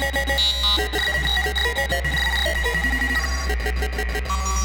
Thank you.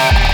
Bye.